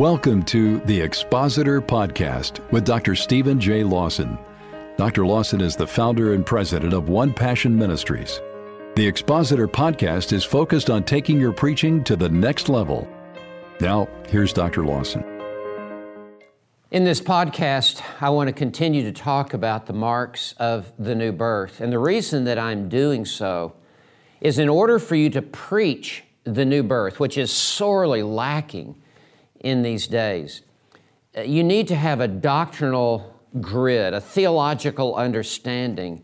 Welcome to the Expositor Podcast with Dr. Stephen J. Lawson. Dr. Lawson is the founder and president of One Passion Ministries. The Expositor Podcast is focused on taking your preaching to the next level. Now, here's Dr. Lawson. In this podcast, I want to continue to talk about the marks of the new birth. And the reason that I'm doing so is in order for you to preach the new birth, which is sorely lacking in these days. Uh, you need to have a doctrinal grid, a theological understanding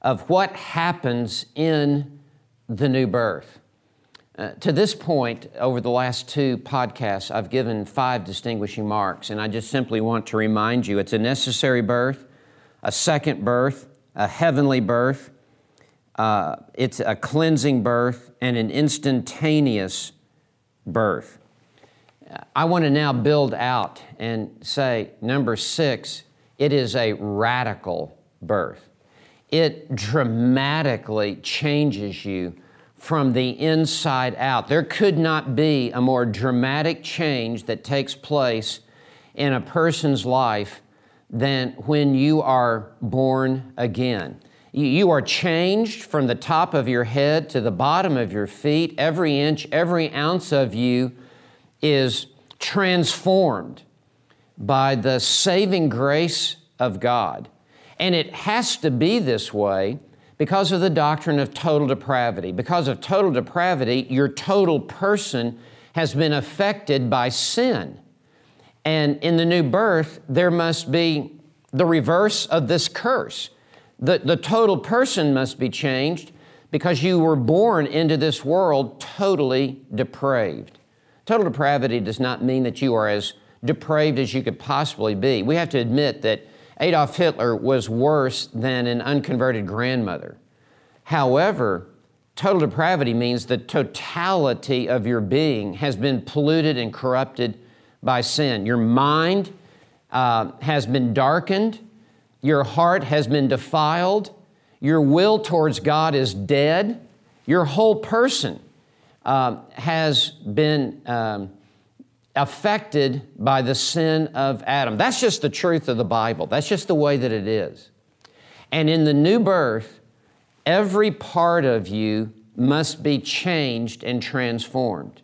of what happens in the new birth. Uh, to this point, over the last two podcasts, I've given five distinguishing marks, and I just simply want to remind you it's a necessary birth, a second birth, a heavenly birth, uh, it's a cleansing birth, and an instantaneous birth. I want to now build out and say, number six, it is a radical birth. It dramatically changes you from the inside out. There could not be a more dramatic change that takes place in a person's life than when you are born again. You are changed from the top of your head to the bottom of your feet. Every inch, every ounce of you is transformed by the saving grace of God. And it has to be this way because of the doctrine of total depravity. Because of total depravity, your total person has been affected by sin. And in the new birth, there must be the reverse of this curse. The, the total person must be changed because you were born into this world totally depraved. Total depravity does not mean that you are as depraved as you could possibly be. We have to admit that Adolf Hitler was worse than an unconverted grandmother. However, total depravity means the totality of your being has been polluted and corrupted by sin. Your mind uh, has been darkened, your heart has been defiled, your will towards God is dead, your whole person uh, has been um, affected by the sin of Adam. That's just the truth of the Bible. That's just the way that it is. And in the new birth, every part of you must be changed and transformed.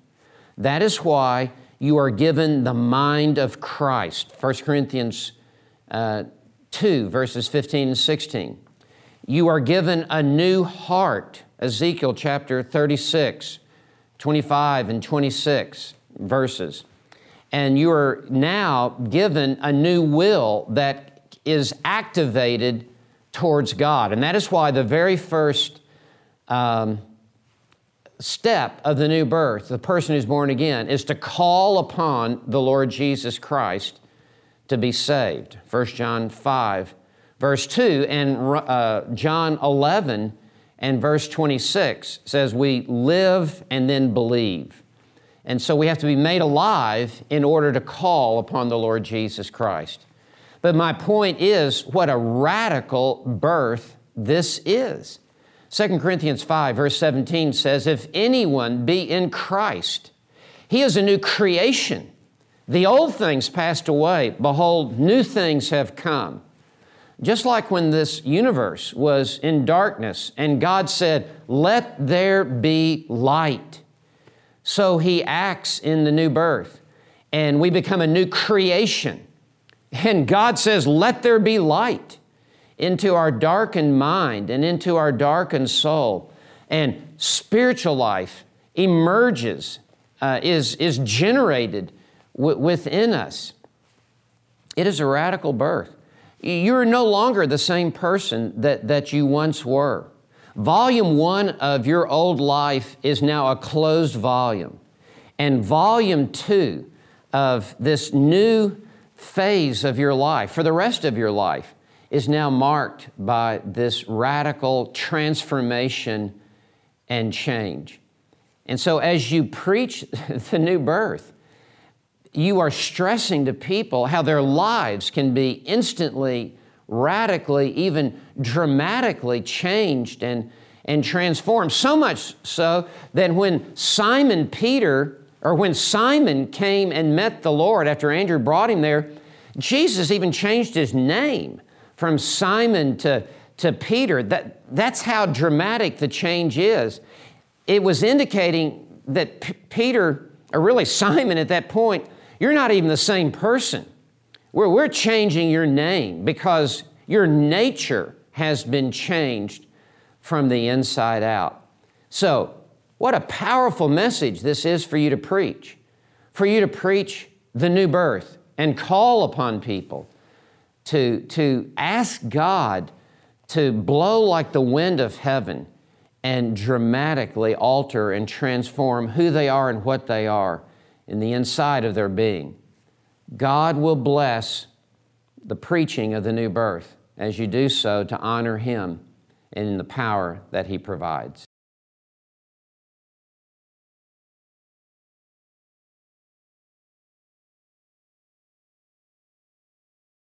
That is why you are given the mind of Christ. 1 Corinthians uh, 2, verses 15 and 16. You are given a new heart. Ezekiel chapter 36 25 and 26 verses. And you are now given a new will that is activated towards God. And that is why the very first um, step of the new birth, the person who's born again, is to call upon the Lord Jesus Christ to be saved. 1 John 5, verse 2, and uh, John 11 and verse 26 says, We live and then believe. And so we have to be made alive in order to call upon the Lord Jesus Christ. But my point is what a radical birth this is. 2 Corinthians 5, verse 17 says, If anyone be in Christ, he is a new creation. The old things passed away. Behold, new things have come. Just like when this universe was in darkness and God said, Let there be light. So He acts in the new birth and we become a new creation. And God says, Let there be light into our darkened mind and into our darkened soul. And spiritual life emerges, uh, is, is generated w- within us. It is a radical birth. You're no longer the same person that, that you once were. Volume one of your old life is now a closed volume. And volume two of this new phase of your life, for the rest of your life, is now marked by this radical transformation and change. And so, as you preach the new birth, you are stressing to people how their lives can be instantly, radically, even dramatically changed and, and transformed. So much so that when Simon Peter or when Simon came and met the Lord after Andrew brought him there, Jesus even changed his name from Simon to, to Peter. That, that's how dramatic the change is. It was indicating that P- Peter, or really Simon at that point, you're not even the same person. We're, we're changing your name because your nature has been changed from the inside out. So, what a powerful message this is for you to preach. For you to preach the new birth and call upon people to, to ask God to blow like the wind of heaven and dramatically alter and transform who they are and what they are in the inside of their being. God will bless the preaching of the new birth as you do so to honor Him and in the power that He provides.